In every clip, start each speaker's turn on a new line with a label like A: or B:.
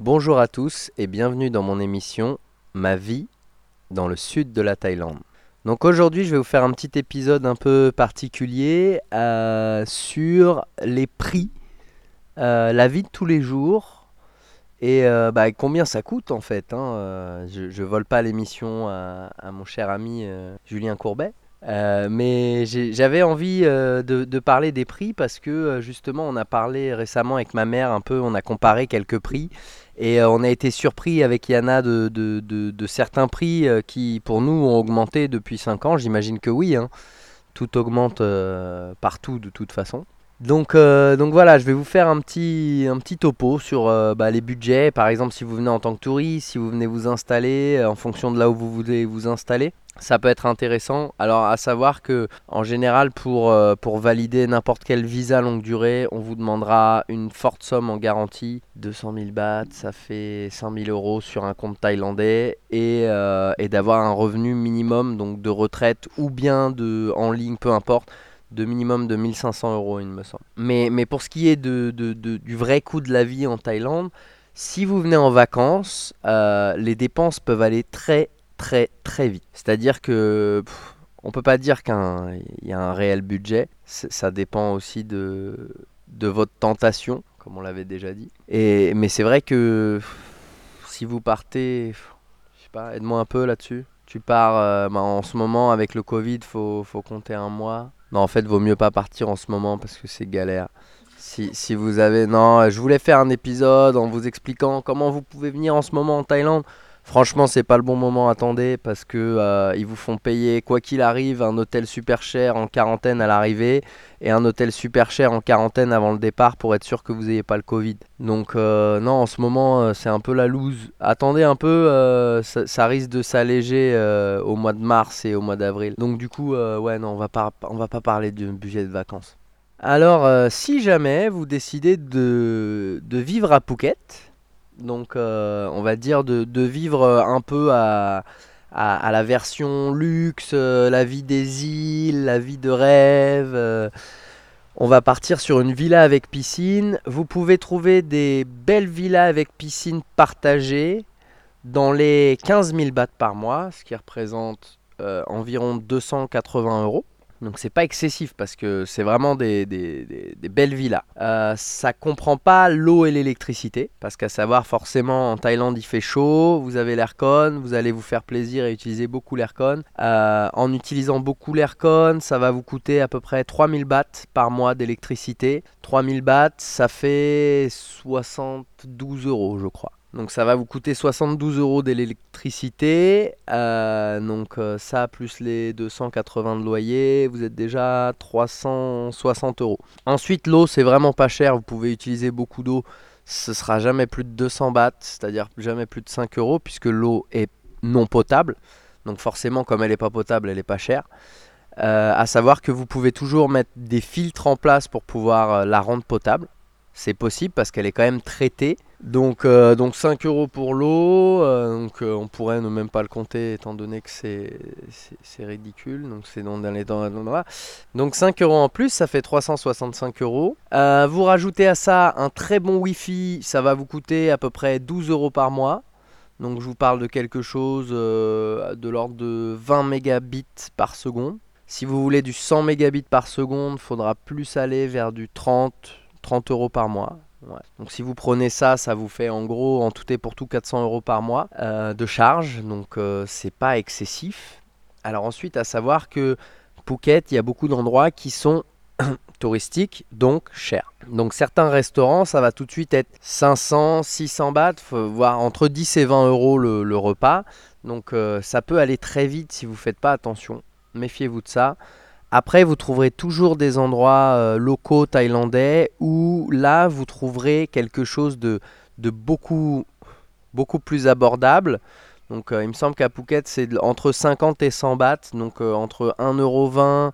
A: Bonjour à tous et bienvenue dans mon émission Ma vie dans le sud de la Thaïlande. Donc aujourd'hui je vais vous faire un petit épisode un peu particulier euh, sur les prix, euh, la vie de tous les jours et euh, bah, combien ça coûte en fait. hein. je, ne vole pas l'émission à, mon cher ami Julien Courbet. Mais j'avais envie de, parler des prix parce que justement on a parlé récemment avec ma mère un peu, on a comparé quelques prix et euh, on a été surpris avec Yana de, certains prix euh, qui pour nous ont augmenté depuis 5 ans. J'imagine que oui, hein. Tout augmente euh, partout de toute façon. Donc, euh, donc voilà, je vais vous faire un petit, un petit topo sur euh, bah, les budgets. Par exemple, si vous venez en tant que touriste, si vous venez vous installer, euh, en fonction de là où vous voulez vous installer, ça peut être intéressant. Alors, à savoir que en général, pour, pour valider n'importe quel visa longue durée, on vous demandera une forte somme en garantie, 200 000 bahts, ça fait 100 000 euros sur un compte thaïlandais, et, et d'avoir un revenu minimum donc de retraite ou bien de en ligne, peu importe de minimum de 1500 euros, il me semble. Mais, mais pour ce qui est de, de- du vrai coût de la vie en Thaïlande, si vous venez en vacances, euh, les dépenses peuvent aller très très très vite. C'est-à-dire que pff, on peut pas dire qu'il y a un réel budget. Ça dépend aussi de, de votre tentation, comme on l'avait déjà dit. Et, mais c'est vrai que si vous partez, je sais pas, aide-moi un peu là-dessus. Tu pars euh, bah, en ce moment avec le Covid, faut, faut compter un mois. Non, en fait, vaut mieux pas partir en ce moment parce que c'est galère. Si, si vous avez... Non, je voulais faire un épisode en vous expliquant comment vous pouvez venir en ce moment en Thaïlande. Franchement, c'est pas le bon moment, attendez, parce que euh, ils vous font payer, quoi qu'il arrive, un hôtel super cher en quarantaine à l'arrivée et un hôtel super cher en quarantaine avant le départ pour être sûr que vous n'ayez pas le Covid. Donc euh, non, en ce moment, euh, c'est un peu la loose. Attendez un peu, ça, risque de s'alléger au mois de mars et au mois d'avril. Donc du coup, ouais, non, on va pas, va pas parler du budget de vacances. Alors, si jamais vous décidez de, de vivre à Phuket, donc euh, on va dire de, vivre euh, un peu à, la version luxe, euh, la vie des îles, la vie de rêve. on va partir sur une villa avec piscine. Vous pouvez trouver des belles villas avec piscine partagées dans les 15 000 bahts par mois, ce qui représente environ 280 euros. Donc c'est pas excessif parce que c'est vraiment des, des- belles villas. Euh, ça comprend pas l'eau et l'électricité parce qu'à savoir forcément en Thaïlande il fait chaud, vous avez l'aircon, vous allez vous faire plaisir et utiliser beaucoup l'aircon. Euh, en utilisant beaucoup l'aircon, ça va vous coûter à peu près 3000 bahts par mois d'électricité. 3000 bahts, ça fait 72 euros je crois. Donc ça va vous coûter 72 euros d'électricité. Euh, donc euh, ça plus les 280 de loyer, vous êtes déjà à 360 euros. Ensuite l'eau c'est vraiment pas cher, vous pouvez utiliser beaucoup d'eau. Ce sera jamais plus de 200 bahts, c'est-à-dire jamais plus de 5 euros puisque l'eau est non potable. Donc forcément comme elle n'est pas potable, elle est pas chère. Euh, à savoir que vous pouvez toujours mettre des filtres en place pour pouvoir euh, la rendre potable. C'est possible parce qu'elle est quand même traitée. Donc, euh, donc 5 euros pour l'eau. euh, donc euh, on pourrait ne même pas le compter étant donné que c'est ridicule. Donc c'est dans, dans les dans, dans- Donc 5 euros en plus, ça fait 365 euros. Vous rajoutez à ça un très bon Wi-Fi, ça va vous coûter à peu près 12 euros par mois. Donc je vous parle de quelque chose de l'ordre de 20 mégabits par seconde. Si vous voulez du 100 mégabits par seconde, faudra plus aller vers du 30, 30 euros par mois. Donc si vous prenez ça, ça vous fait en gros en tout et pour tout 400 euros par mois euh, de charge. Donc euh, c'est pas excessif. Alors ensuite, à savoir que Phuket, il y a beaucoup d'endroits qui sont touristiques, donc chers. Donc certains restaurants, ça va tout de suite être 500, 600 bahts, voire entre 10 et 20 euros le, repas. Donc euh, ça peut aller très vite si vous faites pas attention. Méfiez-vous de ça. Après, vous trouverez toujours des endroits euh, locaux thaïlandais où là, vous trouverez quelque chose de, beaucoup, beaucoup plus abordable. Donc, euh, il me semble qu'à Phuket, c'est entre 50 et 100 bahts, donc euh, entre 1,20€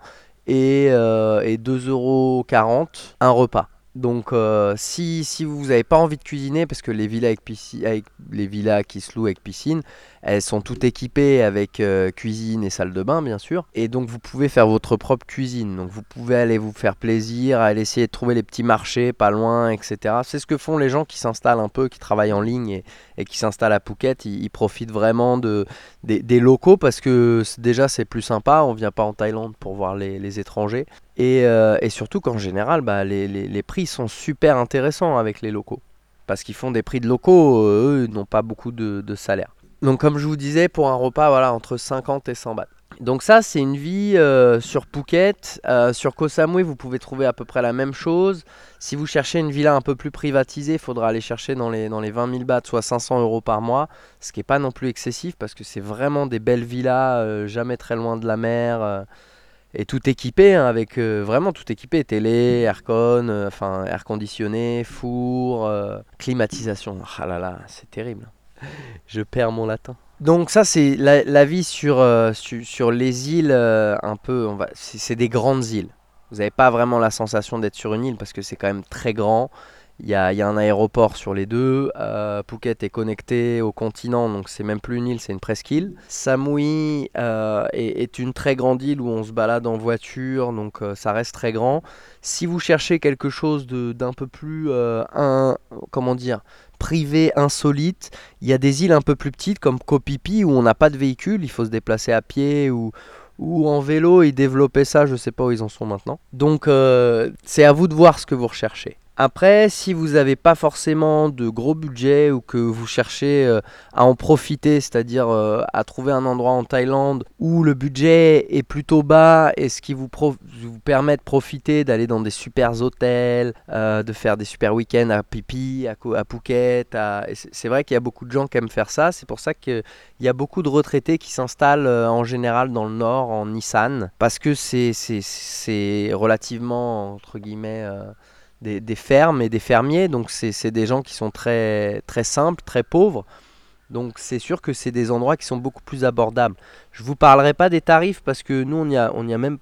A: et, euh, et 2,40€ un repas. Donc si, si vous n'avez pas envie de cuisiner, parce que les villas, avec piscine, avec les villas qui se louent avec piscine, elles sont toutes équipées avec euh, cuisine et salle de bain, bien sûr. Et donc vous pouvez faire votre propre cuisine. Donc vous pouvez aller vous faire plaisir, aller essayer de trouver les petits marchés pas loin, etc. C'est ce que font les gens qui s'installent un peu, qui travaillent en ligne et, qui s'installent à Phuket. Ils, profitent vraiment de, des, locaux parce que déjà c'est plus sympa. On vient pas en Thaïlande pour voir les étrangers. Euh, et, surtout qu'en général, bah, les, prix sont super intéressants avec les locaux. Parce qu'ils font des prix de locaux, euh, eux, n'ont pas beaucoup de, salaire. Donc comme je vous disais, pour un repas, voilà, entre 50 et 100 bahts. Donc ça, c'est une vie euh, sur Phuket. sur Koh Samui, vous pouvez trouver à peu près la même chose. Si vous cherchez une villa un peu plus privatisée, il faudra aller chercher dans les, dans les 20 000 bahts, soit 500 euros par mois. Ce qui n'est pas non plus excessif parce que c'est vraiment des belles villas, jamais très loin de la mer et tout équipé hein, avec euh, vraiment tout équipé télé aircon euh, enfin air conditionné four euh, climatisation ah là là c'est terrible je perds mon latin donc ça c'est la, vie sur, sur, les îles un peu on va c'est des grandes îles vous n'avez pas vraiment la sensation d'être sur une île parce que c'est quand même très grand il y, a, un aéroport sur les deux. Euh, Phuket est connecté au continent, donc c'est même plus une île, c'est une presqu'île. Samui euh, est, une très grande île où on se balade en voiture, donc euh, ça reste très grand. Si vous cherchez quelque chose d'un peu plus, un, comment dire, privé, insolite, il y a des îles un peu plus petites comme Phi où on n'a pas de véhicule, il faut se déplacer à pied ou ou en vélo, ils développaient ça, je sais pas où ils en sont maintenant. Donc c'est à vous de voir ce que vous recherchez. Après, si vous n'avez pas forcément de gros budget ou que vous cherchez euh, à en profiter, c'est-à-dire euh, à trouver un endroit en Thaïlande où le budget est plutôt bas et ce qui vous, vous permet de profiter, d'aller dans des super hôtels, euh, de faire des super week-ends à Pipi, à, Phuket. C'est vrai qu'il y a beaucoup de gens qui aiment faire ça. C'est pour ça qu'il y a beaucoup de retraités qui s'installent en général dans le nord, en Nissan, parce que c'est relativement, entre guillemets, des, fermes et des fermiers. Donc c'est des gens qui sont très, très simples, très pauvres. Donc c'est sûr que c'est des endroits qui sont beaucoup plus abordables. Je vous parlerai pas des tarifs parce que nous on n'y a, a même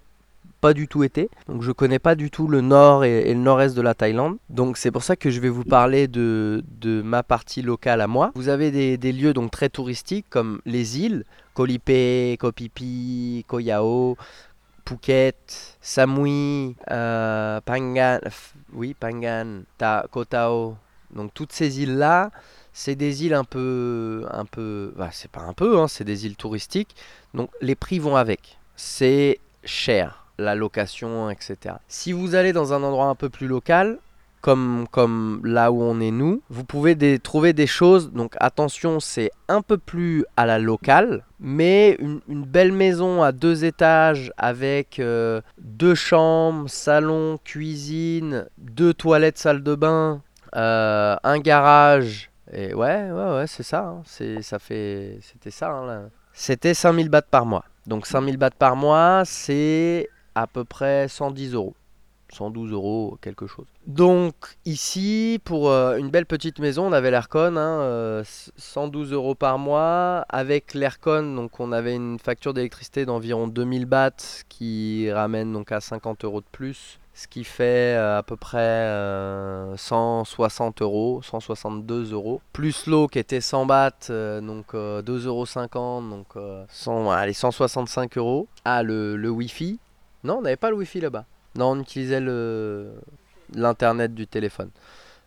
A: pas du tout été. Donc je connais pas du tout le nord et, le nord-est de la Thaïlande. Donc c'est pour ça que je vais vous parler de, de ma partie locale à moi. Vous avez des, des, lieux donc très touristiques comme les îles, Koh Lipe, Koh Phuket, Samui, euh, Pangan, oui, Pangan, Ta, Kotao. Donc toutes ces îles-là, c'est des îles un peu, un peu, bah, c'est pas un peu, hein, c'est des îles touristiques. Donc les prix vont avec. C'est cher, la location, etc. Si vous allez dans un endroit un peu plus local, comme, là où on est nous, vous pouvez trouver des choses. Donc attention, c'est un peu plus à la locale, mais une, belle maison à deux étages avec euh, deux chambres, salon, cuisine, deux toilettes, salle de bain, euh, un garage. Et ouais, ouais, ouais, c'est ça. Hein. c'est, ça fait, c'était ça. Hein, C'était 5000 bahts par mois. Donc 5000 bahts par mois, c'est à peu près 110 euros. 112 euros, quelque chose. Donc ici, pour euh, une belle petite maison, on avait l'Aircon, hein, 112 euh, euros par mois. Avec l'Aircon, donc on avait une facture d'électricité d'environ 2000 bahts qui ramène donc à 50 euros de plus. Ce qui fait euh, à peu près 160 euros, 162 euros. Plus l'eau qui était 100 bahts, donc 2,50 euros, donc 100, allez, 165 euros. Ah, le, le Wi-Fi. Non, on n'avait pas le Wi-Fi là-bas. Non, on utilisait l'internet du téléphone.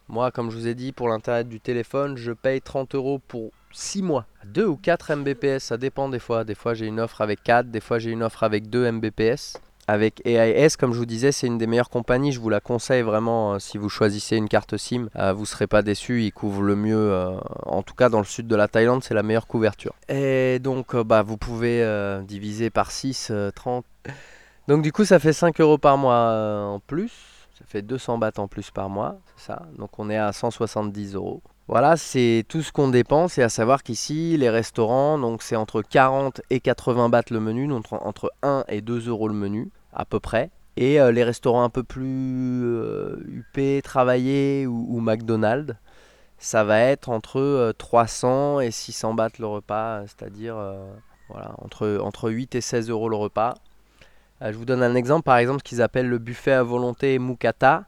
A: Moi, comme je vous ai dit, pour l'internet du téléphone, je paye 30 euros pour 6 mois. 2 ou 4 Mbps, ça dépend des fois. Des fois, j'ai une offre avec 4, des fois, j'ai une offre avec 2 Mbps. Avec AIS, comme je vous disais, c'est une des meilleures compagnies. Je vous la conseille vraiment euh, si vous choisissez une carte SIM. Euh, vous ne serez pas déçus. Ils couvrent le mieux. Euh, en tout cas, dans le sud de la Thaïlande, c'est la meilleure couverture. Et donc, bah, vous pouvez diviser par 6, 30. Donc du coup, ça fait 5 euros par mois euh, en plus. Ça fait 200 bahts en plus par mois, c'est ça. Donc on est à 170 euros. Voilà, c'est tout ce qu'on dépense. Et à savoir qu'ici, les restaurants, donc c'est entre 40 et 80 bahts le menu, donc entre 1 et 2 euros le menu, à peu près. Et euh, les restaurants un peu plus euh, huppés, travaillés ou, McDonald's, ça va être entre 300 et 600 bahts le repas, c'est-à-dire voilà, entre, entre 8 et 16 euros le repas. Euh, je vous donne un exemple, par exemple, ce qu'ils appellent le buffet à volonté Mukata.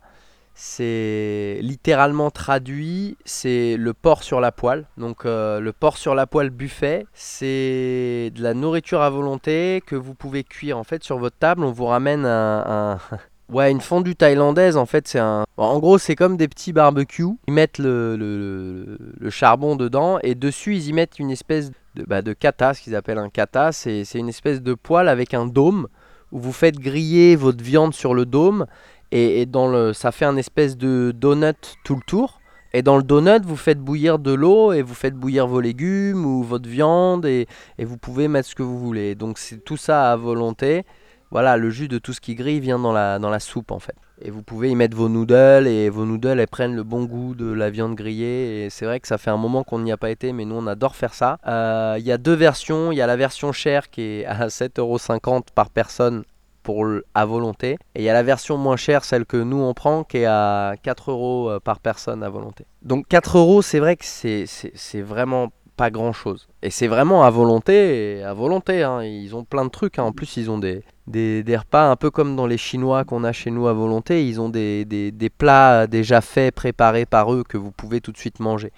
A: c'est littéralement traduit, c'est le porc sur la poêle. Donc euh, le porc sur la poêle buffet, c'est de la nourriture à volonté que vous pouvez cuire en fait sur votre table. On vous ramène un, Ouais, une fondue thaïlandaise, en fait, c'est un. En gros, c'est comme des petits barbecues. Ils mettent le, le, charbon dedans et dessus, ils y mettent une espèce de, bah, de kata, ce qu'ils appellent un kata. C'est une espèce de poêle avec un dôme où vous faites griller votre viande sur le dôme et, dans le, ça fait un espèce de donut tout le tour. Et dans le donut, vous faites bouillir de l'eau et vous faites bouillir vos légumes ou votre viande et, et vous pouvez mettre ce que vous voulez. Donc c'est tout ça à volonté. Voilà, le jus de tout ce qui grille vient dans la, dans la soupe en fait. Et vous pouvez y mettre vos noodles et vos noodles elles prennent le bon goût de la viande grillée. Et c'est vrai que ça fait un moment qu'on n'y a pas été, mais nous on adore faire ça. Euh, il y a deux versions. Il y a la version chère qui est à 7,50€ par personne pour à volonté. Et il y a la version moins chère, celle que nous on prend, qui est à 4 euros euh, par personne à volonté. Donc 4 euros, c'est vrai que c'est vraiment pas grand chose. Et c'est vraiment à volonté, à volonté. Hein. Ils ont plein de trucs. Hein. En plus, ils ont des, des, repas un peu comme dans les Chinois qu'on a chez nous à volonté. Ils ont des, des, des, plats déjà faits, préparés par eux que vous pouvez tout de suite manger.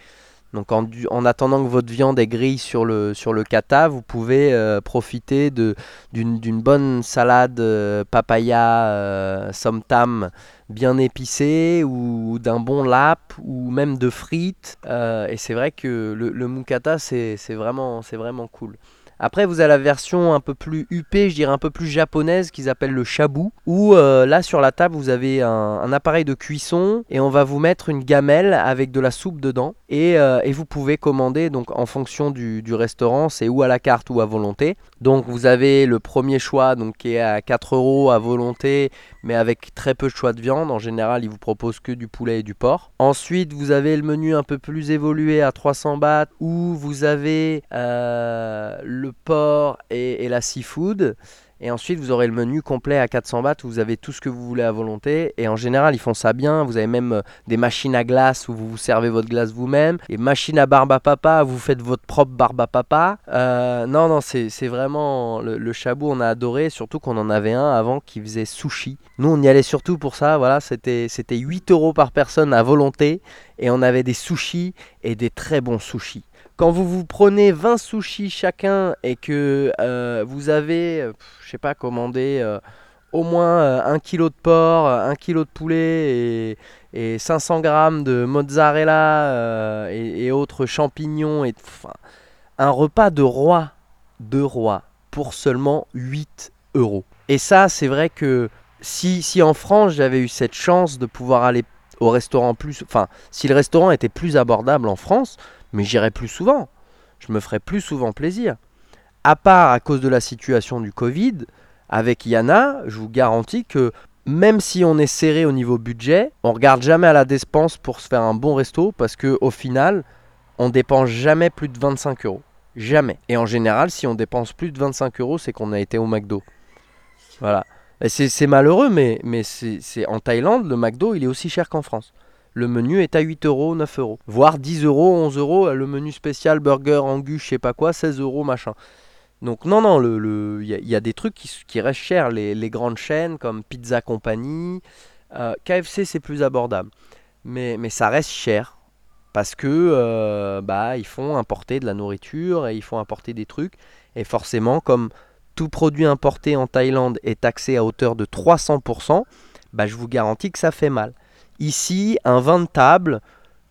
A: Donc en, en, attendant que votre viande est grille sur le, sur le kata, vous pouvez euh, profiter d'une bonne salade euh, papaya euh, somtam bien épicée ou d'un bon lap ou même de frites. et c'est vrai que le, le mukata c'est vraiment, vraiment cool. Après, vous avez la version un peu plus huppée, je dirais un peu plus japonaise, qu'ils appellent le shabu, où là sur la table vous avez un, appareil de cuisson et on va vous mettre une gamelle avec de la soupe dedans et, euh, vous pouvez commander donc en fonction du, restaurant, c'est ou à la carte ou à volonté. Donc vous avez le premier choix donc qui est à 4 euros à volonté, mais avec très peu de choix de viande. En général, ils vous proposent que du poulet et du porc. Ensuite, vous avez le menu un peu plus évolué à 300 bahts où vous avez euh, le porc et, la seafood. Et ensuite, vous aurez le menu complet à 400 bahts où vous avez tout ce que vous voulez à volonté. Et en général, ils font ça bien. Vous avez même euh, des machines à glace où vous vous servez votre glace vous-même. Et machines à barbe à papa vous faites votre propre barbe à papa. Euh, non, non, c'est vraiment le, le chabou, on a adoré. Surtout qu'on en avait un avant qui faisait sushi. Nous, on y allait surtout pour ça. Voilà, c'était 8 euros par personne à volonté. Et on avait des sushis et des très bons sushis quand vous vous prenez 20 sushis chacun et que euh, vous avez, euh, je sais pas, commandé euh, au moins 1 kg de porc, 1 kg de poulet et, 500 grammes de mozzarella et, autres champignons, et, un repas de roi, de roi, pour seulement 8 euros. Et ça, c'est vrai que si, si en France j'avais eu cette chance de pouvoir aller au restaurant plus, enfin, si le restaurant était plus abordable en France, mais j'irai plus souvent. Je me ferai plus souvent plaisir. À part à cause de la situation du Covid, avec Yana, je vous garantis que même si on est serré au niveau budget, on regarde jamais à la dépense pour se faire un bon resto parce que au final, on dépense jamais plus de 25 euros. Jamais. Et en général, si on dépense plus de 25 euros, c'est qu'on a été au McDo. Voilà. C'est malheureux, mais, mais en Thaïlande, le McDo, il est aussi cher qu'en France le menu est à 8 euros, 9 euros. Voire 10 euros, 11 euros, le menu spécial, burger, angus, je sais pas quoi, 16 euros, machin. Donc non, non, il y, a des trucs qui, restent chers. Les, grandes chaînes comme Pizza Company, euh, KFC c'est plus abordable. Mais, mais ça reste cher. Parce que euh, bah, ils font importer de la nourriture et ils font importer des trucs. Et forcément, comme tout produit importé en Thaïlande est taxé à hauteur de 300%, bah, je vous garantis que ça fait mal. Ici, un vin de table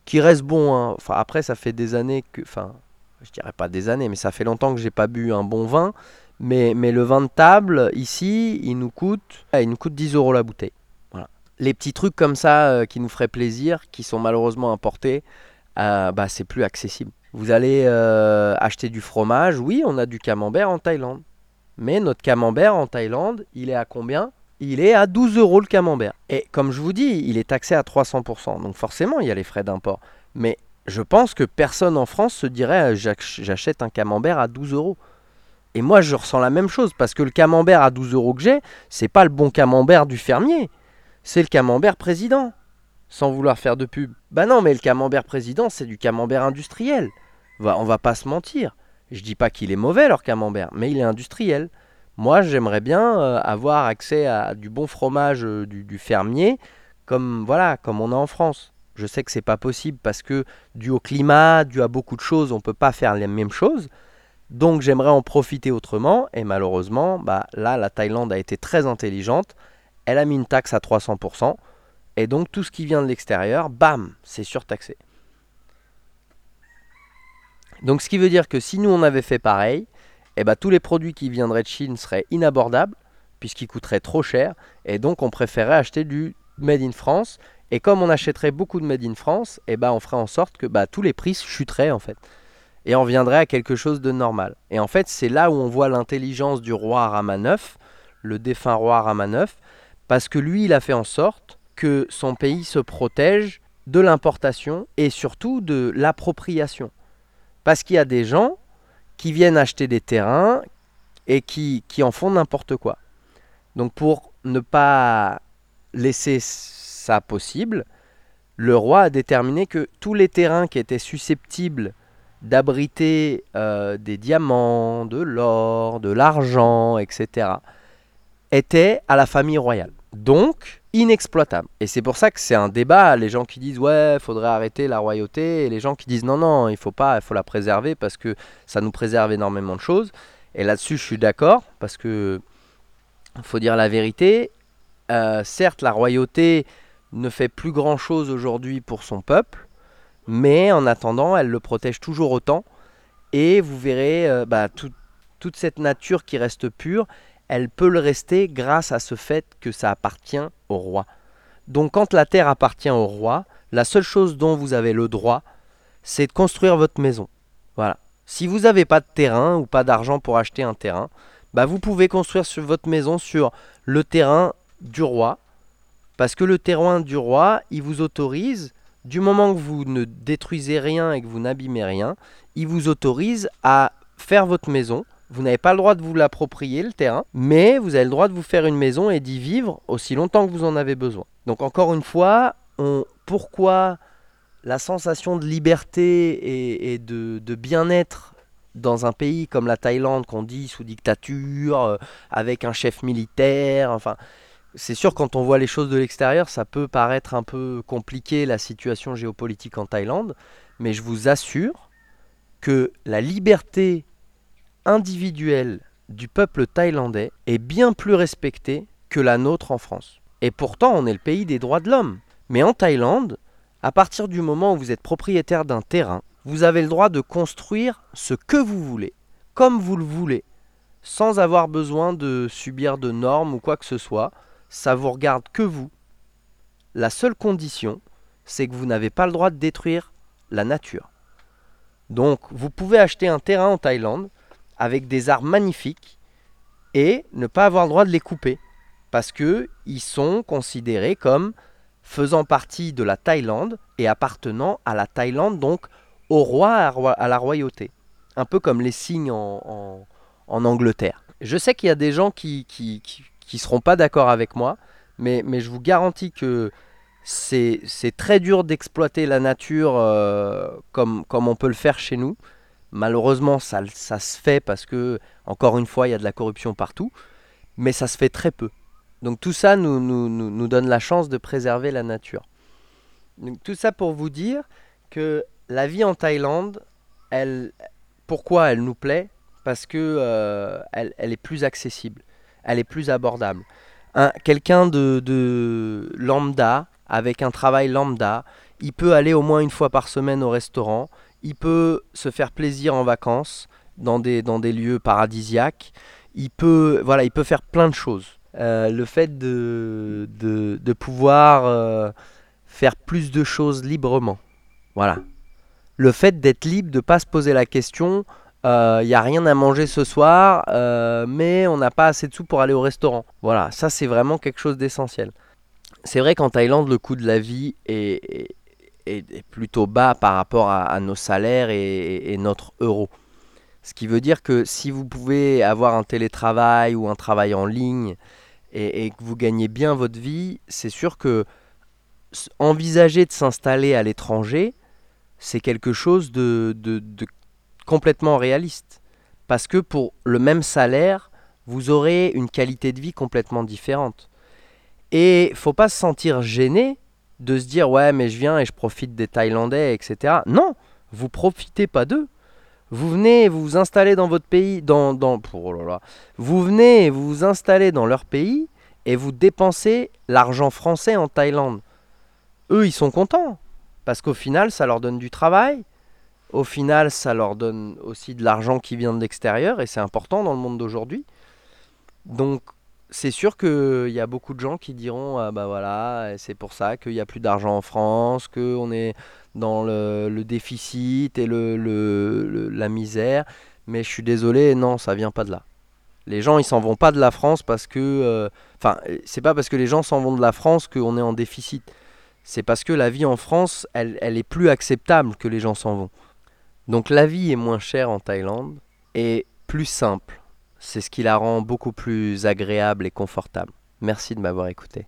A: qui reste bon. Hein. Enfin, après, ça fait des années que. Enfin, je dirais pas des années, mais ça fait longtemps que j'ai pas bu un bon vin. Mais, mais le vin de table, ici, il nous coûte, ah, il nous coûte 10 euros la bouteille. Voilà. Les petits trucs comme ça euh, qui nous feraient plaisir, qui sont malheureusement importés, euh, bah, c'est plus accessible. Vous allez euh, acheter du fromage, oui, on a du camembert en Thaïlande. Mais notre camembert en Thaïlande, il est à combien? Il est à 12 euros le camembert. Et comme je vous dis, il est taxé à 300%. Donc forcément, il y a les frais d'import. Mais je pense que personne en France se dirait j'achète un camembert à 12 euros. Et moi, je ressens la même chose parce que le camembert à 12 euros que j'ai, c'est pas le bon camembert du fermier. C'est le camembert président. Sans vouloir faire de pub. Bah non, mais le camembert président, c'est du camembert industriel. On va pas se mentir. Je dis pas qu'il est mauvais leur camembert, mais il est industriel. Moi, j'aimerais bien euh, avoir accès à du bon fromage euh, du, fermier comme voilà, comme on a en France. Je sais que c'est pas possible parce que dû au climat, dû à beaucoup de choses, on peut pas faire les mêmes choses. Donc j'aimerais en profiter autrement et malheureusement, bah là la Thaïlande a été très intelligente. Elle a mis une taxe à 300% et donc tout ce qui vient de l'extérieur, bam, c'est surtaxé. Donc ce qui veut dire que si nous on avait fait pareil, eh ben, tous les produits qui viendraient de Chine seraient inabordables puisqu'ils coûteraient trop cher et donc on préférait acheter du made in France et comme on achèterait beaucoup de made in France, eh ben, on ferait en sorte que bah, tous les prix chuteraient en fait et on viendrait à quelque chose de normal. Et en fait, c'est là où on voit l'intelligence du roi Rama IX, le défunt roi Rama IX, parce que lui, il a fait en sorte que son pays se protège de l'importation et surtout de l'appropriation. Parce qu'il y a des gens qui viennent acheter des terrains et qui, en font n'importe quoi. Donc pour ne pas laisser ça possible, le roi a déterminé que tous les terrains qui étaient susceptibles d'abriter euh, des diamants, de l'or, de l'argent, etc., étaient à la famille royale. Donc, inexploitable. Et c'est pour ça que c'est un débat. Les gens qui disent ouais, faudrait arrêter la royauté, et les gens qui disent non, non, il faut pas, il faut la préserver parce que ça nous préserve énormément de choses. Et là-dessus, je suis d'accord parce que faut dire la vérité. Euh, certes, la royauté ne fait plus grand-chose aujourd'hui pour son peuple, mais en attendant, elle le protège toujours autant. Et vous verrez, euh, bah, toute cette nature qui reste pure, elle peut le rester grâce à ce fait que ça appartient au roi. Donc quand la terre appartient au roi, la seule chose dont vous avez le droit, c'est de construire votre maison. Voilà. Si vous n'avez pas de terrain ou pas d'argent pour acheter un terrain, bah vous pouvez construire sur votre maison sur le terrain du roi. Parce que le terrain du roi, il vous autorise, du moment que vous ne détruisez rien et que vous n'abîmez rien, il vous autorise à faire votre maison vous n'avez pas le droit de vous l'approprier, le terrain, mais vous avez le droit de vous faire une maison et d'y vivre aussi longtemps que vous en avez besoin. Donc encore une fois, pourquoi la sensation de liberté et, de, bien-être dans un pays comme la Thaïlande qu'on dit sous dictature, euh, avec un chef militaire, enfin, c'est sûr quand on voit les choses de l'extérieur, ça peut paraître un peu compliqué la situation géopolitique en Thaïlande, mais je vous assure que la liberté individuelle du peuple thaïlandais est bien plus respectée que la nôtre en France. Et pourtant, on est le pays des droits de l'homme. Mais en Thaïlande, à partir du moment où vous êtes propriétaire d'un terrain, vous avez le droit de construire ce que vous voulez, comme vous le voulez, sans avoir besoin de subir de normes ou quoi que ce soit. Ça vous regarde que vous. La seule condition, c'est que vous n'avez pas le droit de détruire la nature. Donc, vous pouvez acheter un terrain en Thaïlande, avec des arbres magnifiques et ne pas avoir le droit de les couper parce que ils sont considérés comme faisant partie de la Thaïlande et appartenant à la Thaïlande, donc au roi, à la royauté. Un peu comme les signes en, Angleterre. Je sais qu'il y a des gens qui qui, qui, seront pas d'accord avec moi, mais, mais je vous garantis que c'est très dur d'exploiter la nature euh, comme, comme on peut le faire chez nous. Malheureusement, ça, se fait parce que, encore une fois, il y a de la corruption partout, mais ça se fait très peu. Donc tout ça nous, donne la chance de préserver la nature. tout ça pour vous dire que la vie en Thaïlande, pourquoi elle nous plaît? Parce que euh, elle, est plus accessible, elle est plus abordable. Quelqu'un de, de lambda, avec un travail lambda, il peut aller au moins une fois par semaine au restaurant, il peut se faire plaisir en vacances dans des, dans des lieux paradisiaques. Il peut, voilà, il peut faire plein de choses. Euh, le fait de, de, pouvoir euh, faire plus de choses librement. Voilà. Le fait d'être libre, de ne pas se poser la question, il euh, n'y a rien à manger ce soir, mais on n'a pas assez de sous pour aller au restaurant. Voilà, ça c'est vraiment quelque chose d'essentiel. C'est vrai qu'en Thaïlande, le coût de la vie est, plutôt bas par rapport à, nos salaires et, notre euro. Ce qui veut dire que si vous pouvez avoir un télétravail ou un travail en ligne et, que vous gagnez bien votre vie, c'est sûr que envisager de s'installer à l'étranger, c'est quelque chose de, de, complètement réaliste. Parce que pour le même salaire, vous aurez une qualité de vie complètement différente. Et faut pas se sentir gêné de se dire ouais mais je viens et je profite des Thaïlandais, etc. Non, vous profitez pas d'eux. Vous venez, vous vous installez dans votre pays, dans, dans oh là là. vous venez, vous vous installez dans leur pays et vous dépensez l'argent français en Thaïlande. Eux, ils sont contents parce qu'au final, ça leur donne du travail. Au final, ça leur donne aussi de l'argent qui vient de l'extérieur et c'est important dans le monde d'aujourd'hui. Donc, c'est sûr qu'il y a beaucoup de gens qui diront ah bah voilà, c'est pour ça qu'il n'y a plus d'argent en France, qu'on est dans le, déficit et le, la misère. Mais je suis désolé, non, ça vient pas de là. Les gens, ils s'en vont pas de la France parce que. Euh, enfin, c'est pas parce que les gens s'en vont de la France qu'on est en déficit. C'est parce que la vie en France, elle, elle est plus acceptable que les gens s'en vont. Donc la vie est moins chère en Thaïlande et plus simple. C'est ce qui la rend beaucoup plus agréable et confortable. Merci de m'avoir écouté.